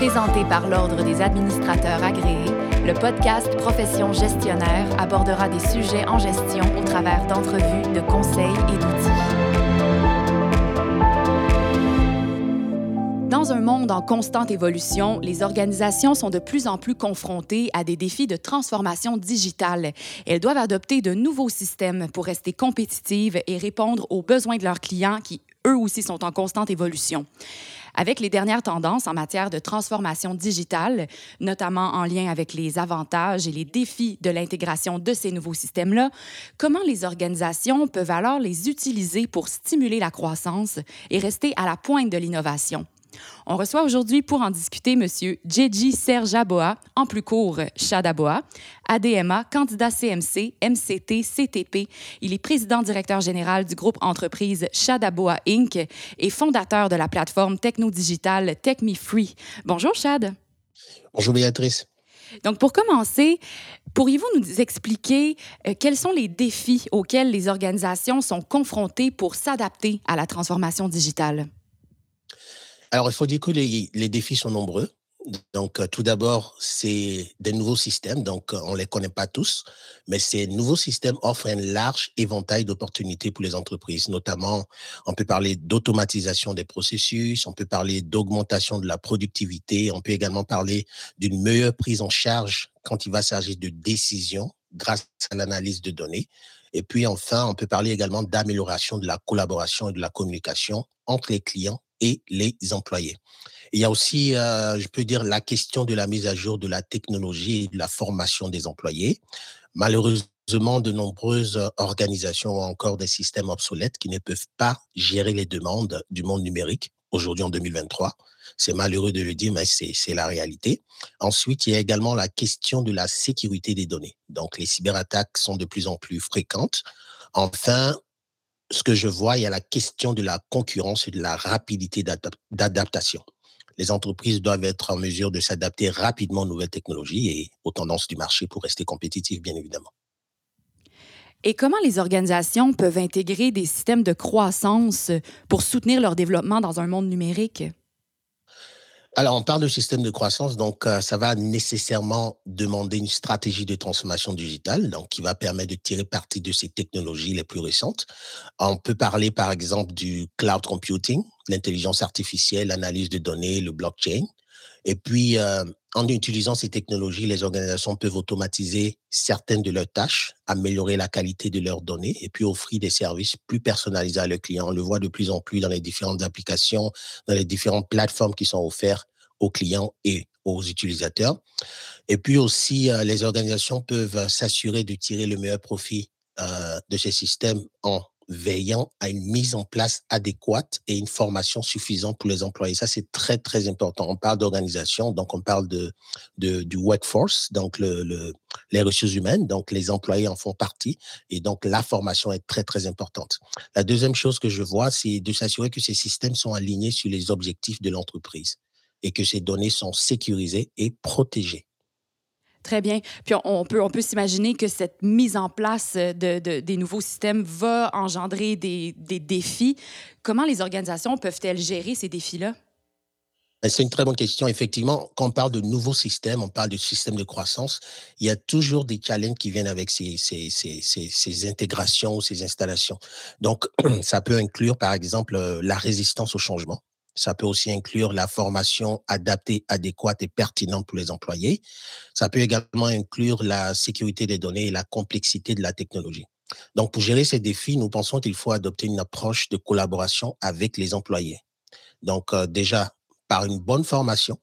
Présenté par l'Ordre des administrateurs agréés, le podcast Profession gestionnaire abordera des sujets en gestion au travers d'entrevues, de conseils et d'outils. Dans un monde en constante évolution, les organisations sont de plus en plus confrontées à des défis de transformation digitale. Elles doivent adopter de nouveaux systèmes pour rester compétitives et répondre aux besoins de leurs clients qui, eux aussi, sont en constante évolution. Avec les dernières tendances en matière de transformation digitale, notamment en lien avec les avantages et les défis de l'intégration de ces nouveaux systèmes-là, comment les organisations peuvent alors les utiliser pour stimuler la croissance et rester à la pointe de l'innovation? On reçoit aujourd'hui pour en discuter M. Djeji Serge Aboa, en plus court Chadaboa, ADMA, candidat CMC, MCT, CTP. Il est président-directeur général du groupe entreprise Chadaboa Inc. et fondateur de la plateforme techno-digitale TechMeFree. Bonjour Chad. Bonjour Béatrice. Donc, pour commencer, pourriez-vous nous expliquer euh, quels sont les défis auxquels les organisations sont confrontées pour s'adapter à la transformation digitale? Alors, il faut dire que les, défis sont nombreux. Donc, euh, tout d'abord, c'est des nouveaux systèmes. Donc, euh, on ne les connaît pas tous, mais ces nouveaux systèmes offrent un large éventail d'opportunités pour les entreprises. Notamment, on peut parler d'automatisation des processus, on peut parler d'augmentation de la productivité, on peut également parler d'une meilleure prise en charge quand il va s'agir de décisions grâce à l'analyse de données. Et puis, enfin, on peut parler également d'amélioration de la collaboration et de la communication entre les clients et les employés. Il y a aussi, euh, je peux dire, la question de la mise à jour de la technologie et de la formation des employés. Malheureusement, de nombreuses organisations ont encore des systèmes obsolètes qui ne peuvent pas gérer les demandes du monde numérique aujourd'hui en 2023. C'est malheureux de le dire, mais c'est la réalité. Ensuite, il y a également la question de la sécurité des données. Donc, les cyberattaques sont de plus en plus fréquentes. Enfin, ce que je vois, il y a la question de la concurrence et de la rapidité d'adaptation. Les entreprises doivent être en mesure de s'adapter rapidement aux nouvelles technologies et aux tendances du marché pour rester compétitifs, bien évidemment. Et comment les organisations peuvent intégrer des systèmes de croissance pour soutenir leur développement dans un monde numérique? Alors, on parle de système de croissance, donc euh, ça va nécessairement demander une stratégie de transformation digitale, donc qui va permettre de tirer parti de ces technologies les plus récentes. On peut parler, par exemple, du cloud computing, l'intelligence artificielle, l'analyse de données, le blockchain. Et puis, euh, en utilisant ces technologies, les organisations peuvent automatiser certaines de leurs tâches, améliorer la qualité de leurs données et puis offrir des services plus personnalisés à leurs clients. On le voit de plus en plus dans les différentes applications, dans les différentes plateformes qui sont offertes aux clients et aux utilisateurs. Et puis aussi, euh, les organisations peuvent s'assurer de tirer le meilleur profit euh, de ces systèmes en veillant à une mise en place adéquate et une formation suffisante pour les employés. Ça, c'est très, très important. On parle d'organisation, donc on parle de, de, du workforce, donc le, le, les ressources humaines, donc les employés en font partie. Et donc, la formation est très, très importante. La deuxième chose que je vois, c'est de s'assurer que ces systèmes sont alignés sur les objectifs de l'entreprise et que ces données sont sécurisées et protégées. Très bien. Puis on peut, s'imaginer que cette mise en place de, des nouveaux systèmes va engendrer des, défis. Comment les organisations peuvent-elles gérer ces défis-là? Ben, c'est une très bonne question. Effectivement, quand on parle de nouveaux systèmes, on parle de systèmes de croissance, il y a toujours des challenges qui viennent avec ces, intégrations, ces installations. Donc, ça peut inclure, par exemple, euh, la résistance au changement. Ça peut aussi inclure la formation adaptée, adéquate et pertinente pour les employés. Ça peut également inclure la sécurité des données et la complexité de la technologie. Donc, pour gérer ces défis, nous pensons qu'il faut adopter une approche de collaboration avec les employés. Donc, euh, déjà, par une bonne formation,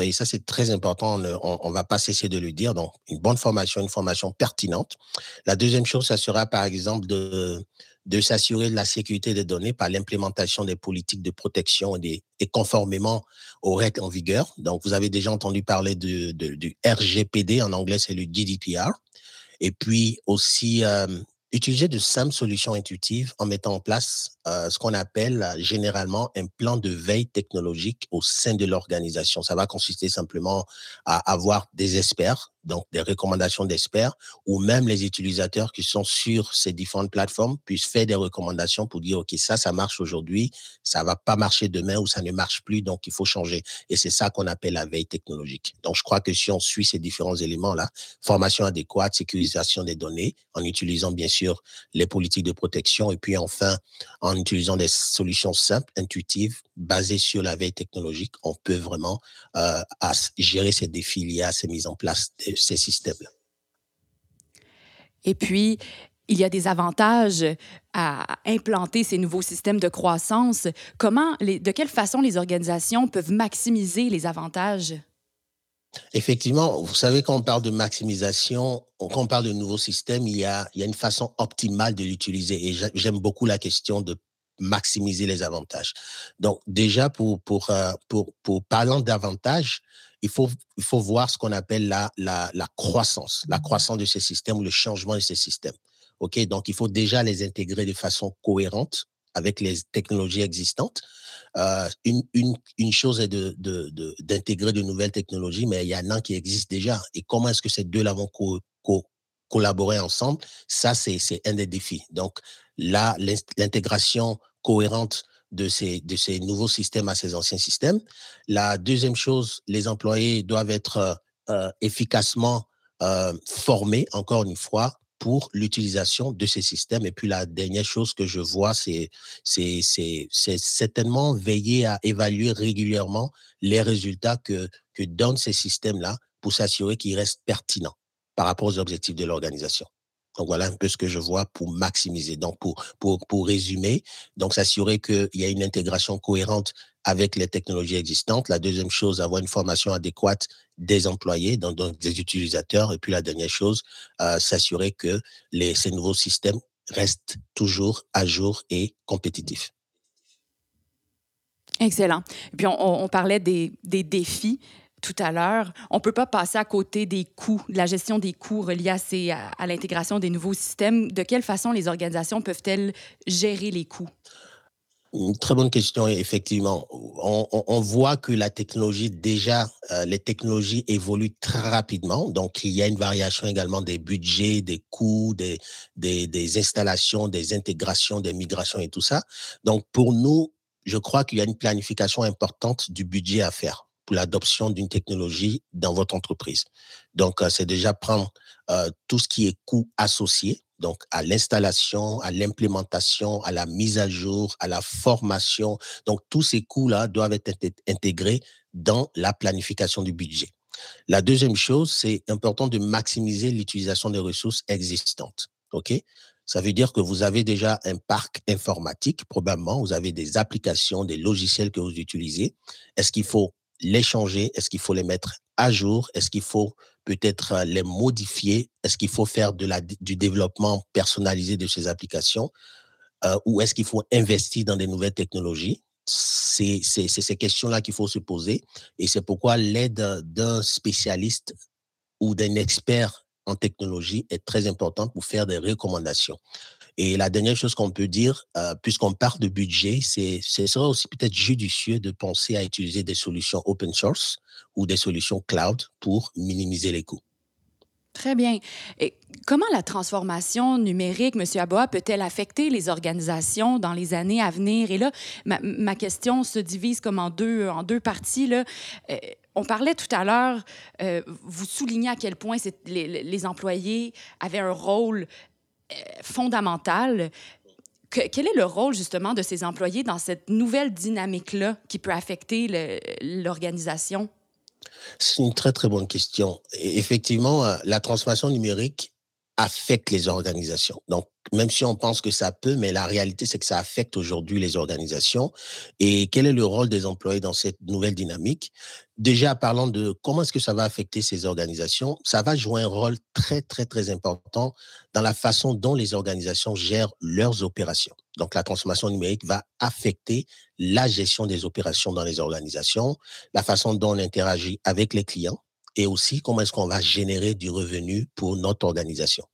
et ça c'est très important, on ne va pas cesser de le dire, donc une bonne formation, une formation pertinente. La deuxième chose, ça sera par exemple de, de s'assurer de la sécurité des données par l'implémentation des politiques de protection et, conformément aux règles en vigueur. Donc, vous avez déjà entendu parler de, du RGPD, en anglais, c'est le GDPR. Et puis aussi, euh, utiliser de simples solutions intuitives en mettant en place ce qu'on appelle généralement un plan de veille technologique au sein de l'organisation. Ça va consister simplement à avoir des experts donc des recommandations d'experts, ou même les utilisateurs qui sont sur ces différentes plateformes puissent faire des recommandations pour dire, OK, ça, ça marche aujourd'hui, ça va pas marcher demain ou ça ne marche plus, donc il faut changer. Et c'est ça qu'on appelle la veille technologique. Donc, je crois que si on suit ces différents éléments-là, formation adéquate, sécurisation des données, en utilisant bien sûr les politiques de protection, et puis enfin, en utilisant des solutions simples, intuitives, basées sur la veille technologique, on peut vraiment euh, gérer ces défis liés à ces mises en place ces systèmes-là. Et puis, il y a des avantages à implanter ces nouveaux systèmes de croissance. Comment, de quelle façon les organisations peuvent maximiser les avantages? Effectivement, vous savez, quand on parle de maximisation, quand on parle de nouveaux systèmes, il y a, il y a une façon optimale de l'utiliser. Et j'aime beaucoup la question de maximiser les avantages. Donc, déjà, pour, pour, euh, pour, pour parlant d'avantages, il faut, il faut voir ce qu'on appelle la, la, la, croissance, la croissance de ces systèmes ou le changement de ces systèmes. OK? Donc, il faut déjà les intégrer de façon cohérente avec les technologies existantes. Euh, une, une, une, chose est d'intégrer de, de, de, nouvelles technologies, mais il y en a qui existent déjà. Et comment est-ce que ces deux-là vont co co collaborer ensemble? Ça, c'est un des défis. Donc, là, l'intégration cohérente de ces, de ces nouveaux systèmes à ces anciens systèmes. La deuxième chose, les employés doivent être euh, euh, efficacement euh, formés, encore une fois, pour l'utilisation de ces systèmes. Et puis la dernière chose que je vois, c'est certainement veiller à évaluer régulièrement les résultats que, que donnent ces systèmes-là pour s'assurer qu'ils restent pertinents par rapport aux objectifs de l'organisation. Donc voilà un peu ce que je vois pour maximiser. Donc pour, pour, pour résumer, donc s'assurer qu'il y a une intégration cohérente avec les technologies existantes. La deuxième chose, avoir une formation adéquate des employés, donc, des utilisateurs. Et puis la dernière chose, euh, s'assurer que les, ces nouveaux systèmes restent toujours à jour et compétitifs. Excellent. Et puis on, parlait des, des défis tout à l'heure, on ne peut pas passer à côté des coûts, de la gestion des coûts reliés à, à, l'intégration des nouveaux systèmes. De quelle façon les organisations peuvent-elles gérer les coûts? Une très bonne question, effectivement. On, on, voit que la technologie, déjà, euh, les technologies évoluent très rapidement. Donc, il y a une variation également des budgets, des coûts, des, des, des installations, des intégrations, des migrations et tout ça. Donc, pour nous, je crois qu'il y a une planification importante du budget à faire l'adoption d'une technologie dans votre entreprise. Donc, euh, c'est déjà prendre euh, tout ce qui est coût associé, donc à l'installation, à l'implémentation, à la mise à jour, à la formation. Donc, tous ces coûts-là doivent être intégrés dans la planification du budget. La deuxième chose, c'est important de maximiser l'utilisation des ressources existantes. OK? Ça veut dire que vous avez déjà un parc informatique, probablement, vous avez des applications, des logiciels que vous utilisez. Est-ce qu'il faut les changer? Est-ce qu'il faut les mettre à jour? Est-ce qu'il faut peut-être euh, les modifier? Est-ce qu'il faut faire du développement personnalisé de ces applications euh, Ou est-ce qu'il faut investir dans des nouvelles technologies? C'est ces questions-là qu'il faut se poser. Et c'est pourquoi l'aide d'un spécialiste ou d'un expert en technologie est très importante pour faire des recommandations. Et la dernière chose qu'on peut dire, euh, puisqu'on parle de budget, c'est ce serait aussi peut-être judicieux de penser à utiliser des solutions open source ou des solutions cloud pour minimiser les coûts. Très bien. Et comment la transformation numérique, M. Aboa, peut-elle affecter les organisations dans les années à venir? Et là, ma, question se divise comme en deux, en deux parties. Là. Euh, on parlait tout à l'heure, euh, vous soulignez à quel point les, employés avaient un rôle fondamentale. quel est le rôle justement de ces employés dans cette nouvelle dynamique-là qui peut affecter l'organisation? C'est une très, très bonne question. effectivement, euh, la transformation numérique affecte les organisations. Donc, même si on pense que ça peut, mais la réalité, c'est que ça affecte aujourd'hui les organisations. Et quel est le rôle des employés dans cette nouvelle dynamique? Déjà, parlant de comment est-ce que ça va affecter ces organisations, ça va jouer un rôle très, très, très important dans la façon dont les organisations gèrent leurs opérations. Donc, la transformation numérique va affecter la gestion des opérations dans les organisations, la façon dont on interagit avec les clients et aussi comment est-ce qu'on va générer du revenu pour notre organisation.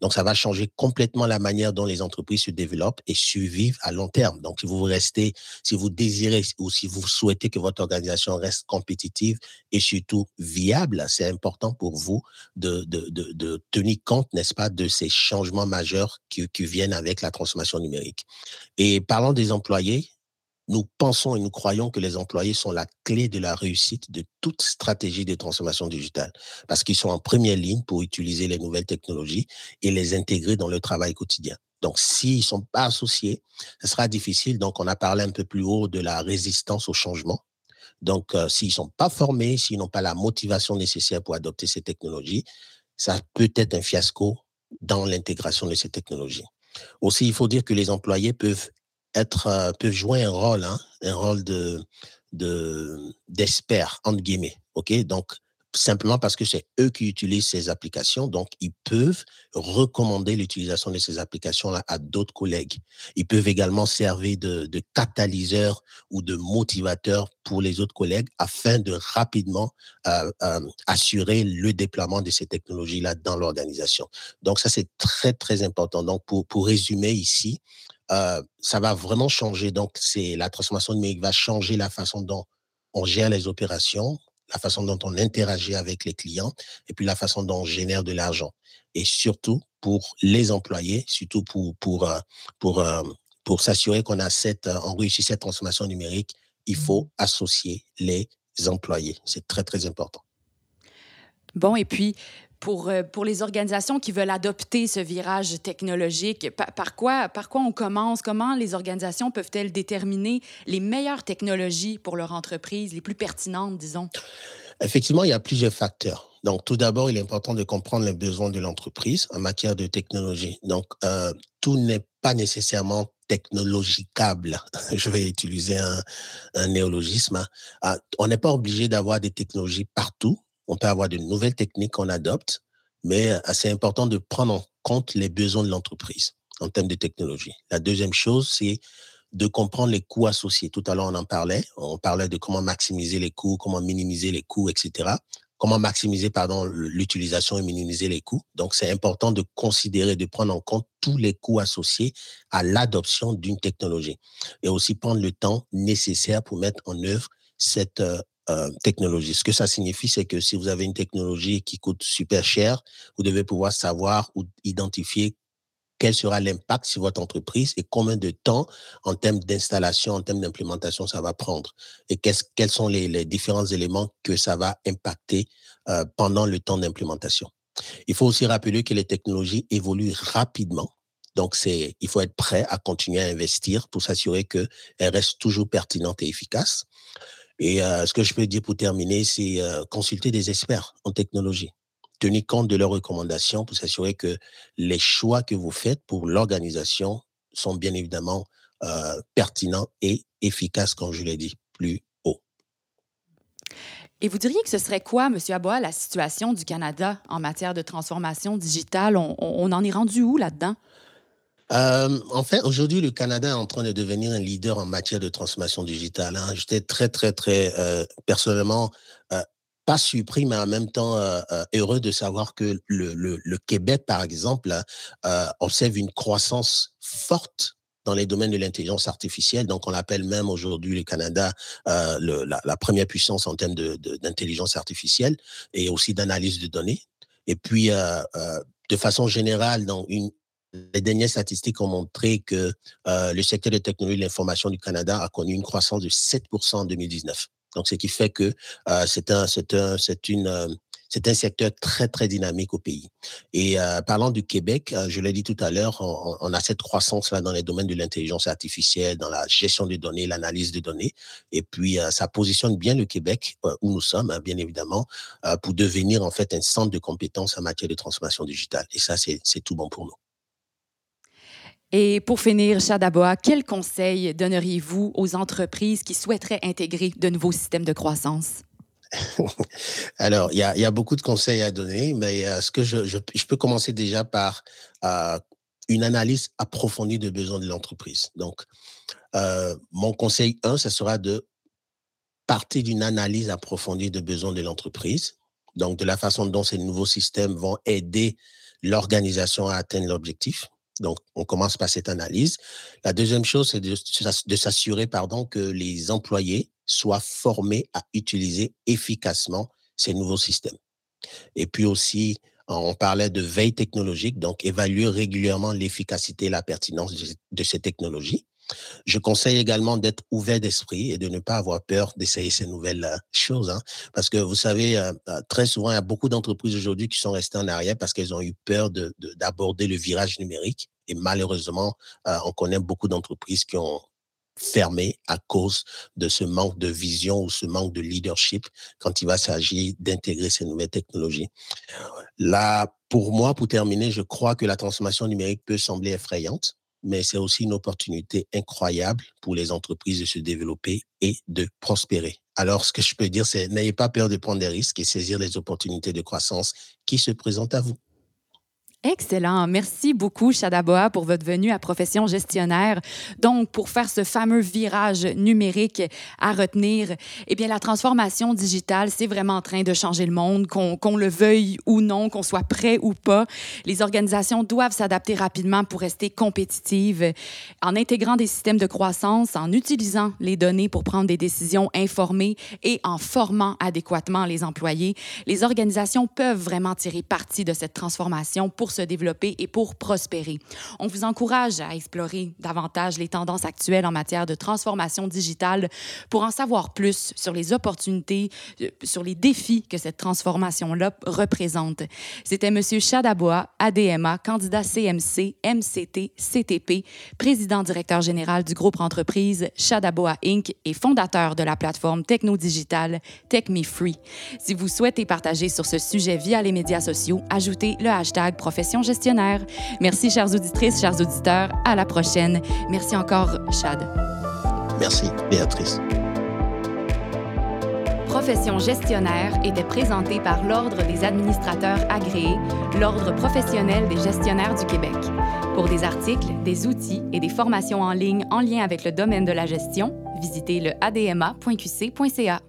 Donc, ça va changer complètement la manière dont les entreprises se développent et survivent à long terme. Donc, si vous restez, si vous désirez ou si vous souhaitez que votre organisation reste compétitive et surtout viable, c'est important pour vous de, de, de, de tenir compte, n'est-ce pas, de ces changements majeurs qui, qui viennent avec la transformation numérique. Et parlant des employés, nous pensons et nous croyons que les employés sont la clé de la réussite de toute stratégie de transformation digitale parce qu'ils sont en première ligne pour utiliser les nouvelles technologies et les intégrer dans le travail quotidien. Donc, s'ils ne sont pas associés, ce sera difficile. Donc, on a parlé un peu plus haut de la résistance au changement. Donc, euh, s'ils ne sont pas formés, s'ils n'ont pas la motivation nécessaire pour adopter ces technologies, ça peut être un fiasco dans l'intégration de ces technologies. Aussi, il faut dire que les employés peuvent être, euh, peuvent jouer un rôle, hein, un rôle de, de, entre guillemets. OK? Donc, simplement parce que c'est eux qui utilisent ces applications, donc ils peuvent recommander l'utilisation de ces applications-là à d'autres collègues. Ils peuvent également servir de, de catalyseur ou de motivateur pour les autres collègues afin de rapidement euh, euh, assurer le déploiement de ces technologies-là dans l'organisation. Donc ça, c'est très, très important. Donc pour, pour résumer ici, euh, ça va vraiment changer. Donc, c'est la transformation numérique va changer la façon dont on gère les opérations, la façon dont on interagit avec les clients et puis la façon dont on génère de l'argent. Et surtout pour les employés, surtout pour, pour, euh, pour, euh, pour s'assurer qu'on a cette, on réussit cette transformation numérique, il faut mmh. associer les employés. C'est très, très important. Bon, et puis, pour, euh, pour les organisations qui veulent adopter ce virage technologique, par, quoi, par quoi on commence? Comment les organisations peuvent-elles déterminer les meilleures technologies pour leur entreprise, les plus pertinentes, disons? Effectivement, il y a plusieurs facteurs. Donc, tout d'abord, il est important de comprendre les besoins de l'entreprise en matière de technologie. Donc, euh, tout n'est pas nécessairement technologicable. Je vais utiliser un, un néologisme. Hein. Ah, on n'est pas obligé d'avoir des technologies partout on peut avoir de nouvelles techniques qu'on adopte, mais euh, c'est important de prendre en compte les besoins de l'entreprise en termes de technologie. La deuxième chose, c'est de comprendre les coûts associés. Tout à l'heure, on en parlait. On parlait de comment maximiser les coûts, comment minimiser les coûts, etc. Comment maximiser, pardon, l'utilisation et minimiser les coûts. Donc, c'est important de considérer, de prendre en compte tous les coûts associés à l'adoption d'une technologie et aussi prendre le temps nécessaire pour mettre en œuvre cette euh, euh, technologie. Ce que ça signifie, c'est que si vous avez une technologie qui coûte super cher, vous devez pouvoir savoir ou identifier quel sera l'impact sur votre entreprise et combien de temps en termes d'installation, en termes d'implémentation ça va prendre et quels sont les, différents éléments que ça va impacter euh, pendant le temps d'implémentation. Il faut aussi rappeler que les technologies évoluent rapidement. Donc, c'est, il faut être prêt à continuer à investir pour s'assurer qu'elles restent toujours pertinentes et efficaces. Et euh, ce que je peux dire pour terminer, c'est euh, consulter des experts en technologie. Tenir compte de leurs recommandations pour s'assurer que les choix que vous faites pour l'organisation sont bien évidemment euh, pertinents et efficaces, comme je l'ai dit plus haut. Et vous diriez que ce serait quoi, M. Abois, la situation du Canada en matière de transformation digitale? On en est rendu où là-dedans? Euh, en fait, aujourd'hui, le Canada est en train de devenir un leader en matière de transformation digitale. Hein. J'étais très, très, très euh, personnellement euh, pas surpris, mais en même temps euh, euh, heureux de savoir que le, le, le Québec, par exemple, euh, observe une croissance forte dans les domaines de l'intelligence artificielle. Donc, on l'appelle même aujourd'hui le Canada le, la, première puissance en termes d'intelligence de, de, artificielle et aussi d'analyse de données. Et puis, de façon générale, dans une les dernières statistiques ont montré que euh, le secteur des technologies de l'information du Canada a connu une croissance de 7% en 2019. Donc, ce qui fait que euh, c'est un, c'est un, c'est une, euh, c'est un secteur très, très dynamique au pays. Et parlant du Québec, je l'ai dit tout à l'heure, on, a cette croissance-là dans les domaines de l'intelligence artificielle, dans la gestion des données, l'analyse des données. Et puis, ça positionne bien le Québec, où nous sommes, hein, bien évidemment, pour devenir en fait un centre de compétences en matière de transformation digitale. Et ça, c'est tout bon pour nous. Et pour finir, Chadaboa, quel conseil donneriez-vous aux entreprises qui souhaiteraient intégrer de nouveaux systèmes de croissance? Alors, il y, a, beaucoup de conseils à donner, mais euh, ce que je, peux commencer déjà par euh, une analyse approfondie des besoins de l'entreprise. Donc, euh, mon conseil 1, ce sera de partir d'une analyse approfondie des besoins de l'entreprise, donc de la façon dont ces nouveaux systèmes vont aider l'organisation a atteint l'objectif. Donc, on commence par cette analyse. La deuxième chose, c'est de, s'assurer pardon, que les employés soient formés à utiliser efficacement ces nouveaux systèmes. Et puis aussi, on parlait de veille technologique, donc évaluer régulièrement l'efficacité et la pertinence de ces technologies. Je conseille également d'être ouvert d'esprit et de ne pas avoir peur d'essayer ces nouvelles euh, choses. Hein, parce que vous savez, euh, euh, très souvent, il y a beaucoup d'entreprises aujourd'hui qui sont restées en arrière parce qu'elles ont eu peur d'aborder le virage numérique. Et malheureusement, on connaît beaucoup d'entreprises qui ont fermé à cause de ce manque de vision ou ce manque de leadership quand il va s'agir d'intégrer ces nouvelles technologies. Là, pour moi, pour terminer, je crois que la transformation numérique peut sembler effrayante, mais c'est aussi une opportunité incroyable pour les entreprises de se développer et de prospérer. Alors, ce que je peux dire, c'est n'ayez pas peur de prendre des risques et saisir les opportunités de croissance qui se présentent à vous. Excellent. Merci beaucoup, Shadaboa, pour votre venue à Profession gestionnaire. Donc, pour faire ce fameux virage numérique à retenir, eh bien, la transformation digitale, c'est vraiment en train de changer le monde, qu'on le veuille ou non, qu'on soit prêt ou pas. Les organisations doivent s'adapter rapidement pour rester compétitives en intégrant des systèmes de croissance, en utilisant les données pour prendre des décisions informées et en formant adéquatement les employés. Les organisations peuvent vraiment tirer parti de cette transformation pour se développer et pour prospérer. On vous encourage à explorer davantage les tendances actuelles en matière de transformation digitale pour en savoir plus sur les opportunités, euh, sur les défis que cette transformation-là représente. C'était M. Chadabois, ADMA, candidat CMC, MCT, CTP, président directeur général du groupe entreprise Chadabois Inc. et fondateur de la plateforme techno-digitale TechMeFree. Si vous souhaitez partager sur ce sujet via les médias sociaux, ajoutez le hashtag professionnel gestionnaire. Merci, chères auditrices, chers auditeurs. À la prochaine. Merci encore, Chad. Merci, Béatrice. Profession gestionnaire était présentée par l'Ordre des administrateurs agréés, l'Ordre professionnel des gestionnaires du Québec. Pour des articles, des outils et des formations en ligne en lien avec le domaine de la gestion, visitez le adma.qc.ca.